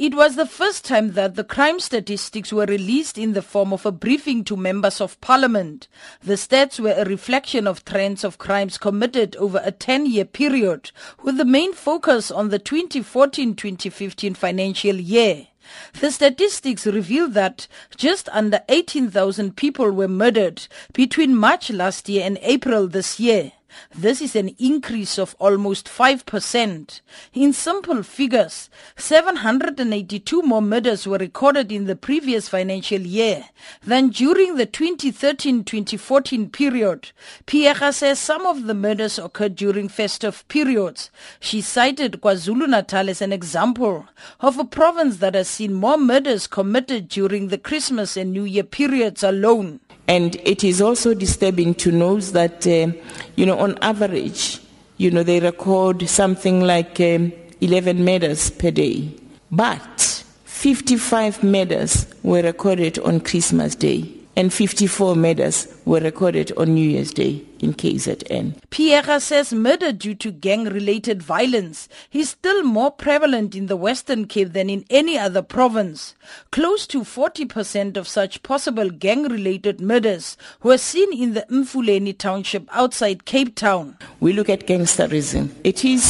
It was the first time that the crime statistics were released in the form of a briefing to members of parliament. The stats were a reflection of trends of crimes committed over a 10-year period, with the main focus on the 2014-2015 financial year. The statistics reveal that just under 18,000 people were murdered between March last year and April this year. This is an increase of almost 5%. In simple figures, 782 more murders were recorded in the previous financial year than during the 2013-2014 period. Phiyega says some of the murders occurred during festive periods. She cited KwaZulu-Natal as an example of a province that has seen more murders committed during the Christmas and New Year periods alone. And it is also disturbing to note that, uh, you know, on average, you know, they record something like um, 11 murders per day. But 55 murders were recorded on Christmas Day and 54 murders were recorded on New Year's Day in KZN. Phiyega says murder due to gang-related violence is still more prevalent in the Western Cape than in any other province. Close to 40% of such possible gang-related murders were seen in the Mfuleni township outside Cape Town. We look at gangsterism. It is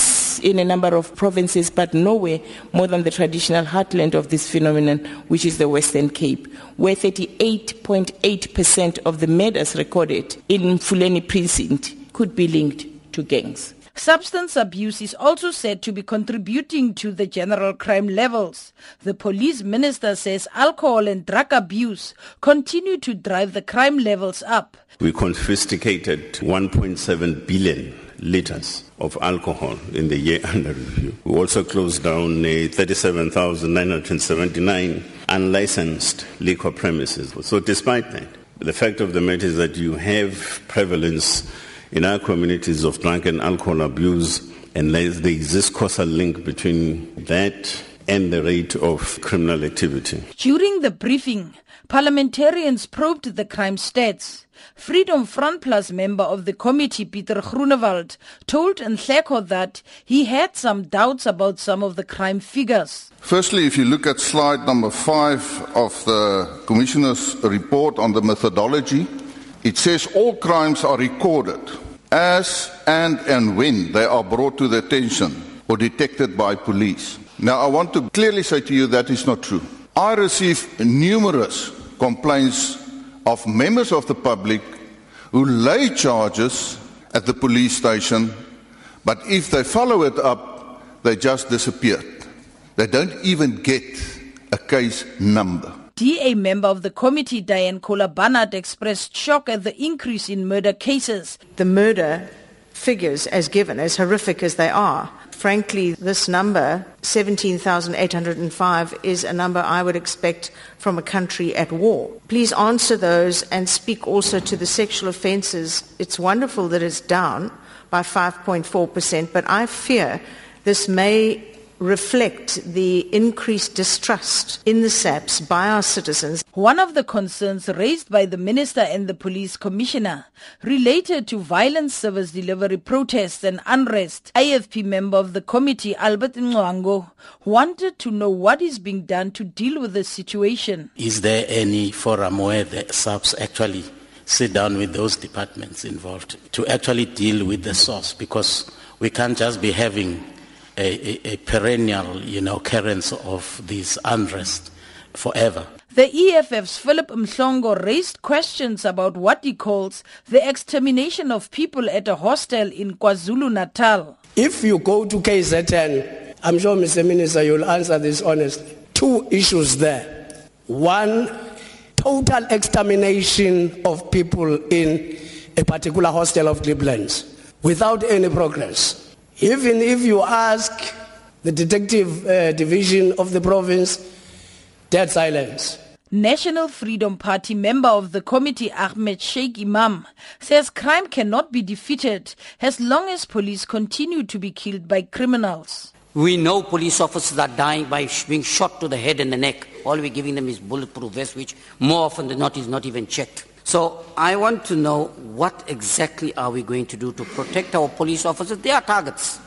in a number of provinces, but nowhere more than the traditional heartland of this phenomenon, which is the Western Cape, where 38.8% of the murders recorded in Mfuleni precinct could be linked to gangs. Substance abuse is also said to be contributing to the general crime levels. The police minister says alcohol and drug abuse continue to drive the crime levels up. We confiscated 1.7 billion liters of alcohol in the year under review. We also closed down uh, 37,979 unlicensed liquor premises. So despite that, the fact of the matter is that you have prevalence in our communities of drunk and alcohol abuse, and there exists causal link between that and the rate of criminal activity. During the briefing, parliamentarians probed the crime stats. Freedom Front Plus member of the committee, Pieter Groenewald, told Nhleko that he had some doubts about some of the crime figures. Firstly, if you look at slide number five of the Commissioner's report on the methodology, it says all crimes are recorded as and and when they are brought to the attention or detected by police. Now, I want to clearly say to you that is not true. I receive numerous complaints of members of the public who lay charges at the police station, but if they follow it up, they just disappeared. They don't even get a case number. DA member of the committee, Diane Kola Barnard, expressed shock at the increase in murder cases. The murder figures, as given, as horrific as they are, frankly, this number, 17,805, is a number I would expect from a country at war. Please answer those and speak also to the sexual offences. It's wonderful that it's down by 5.4%, but I fear this may reflect the increased distrust in the SAPS by our citizens. One of the concerns raised by the minister and the police commissioner related to violent service delivery protests and unrest. AFP member of the committee, Albert Ngwango, wanted to know what is being done to deal with the situation. Is there any forum where the SAPS actually sit down with those departments involved to actually deal with the source? Because we can't just be having a, a, a perennial, you know, occurrence of this unrest forever. The EFF's Philip Mhlongo raised questions about what he calls the extermination of people at a hostel in KwaZulu-Natal. If you go to KZN, I'm sure, Mr. Minister, you'll answer this honestly. Two issues there. One, total extermination of people in a particular hostel of Glebelands without any progress. Even if you ask the detective uh, division of the province, dead silence. National Freedom Party member of the committee Ahmed Shaik Emam says crime cannot be defeated as long as police continue to be killed by criminals. We know police officers are dying by being shot to the head and the neck. All we're giving them is bulletproof vests, which more often than not is not even checked. So I want to know what exactly are we going to do to protect our police officers? They are targets.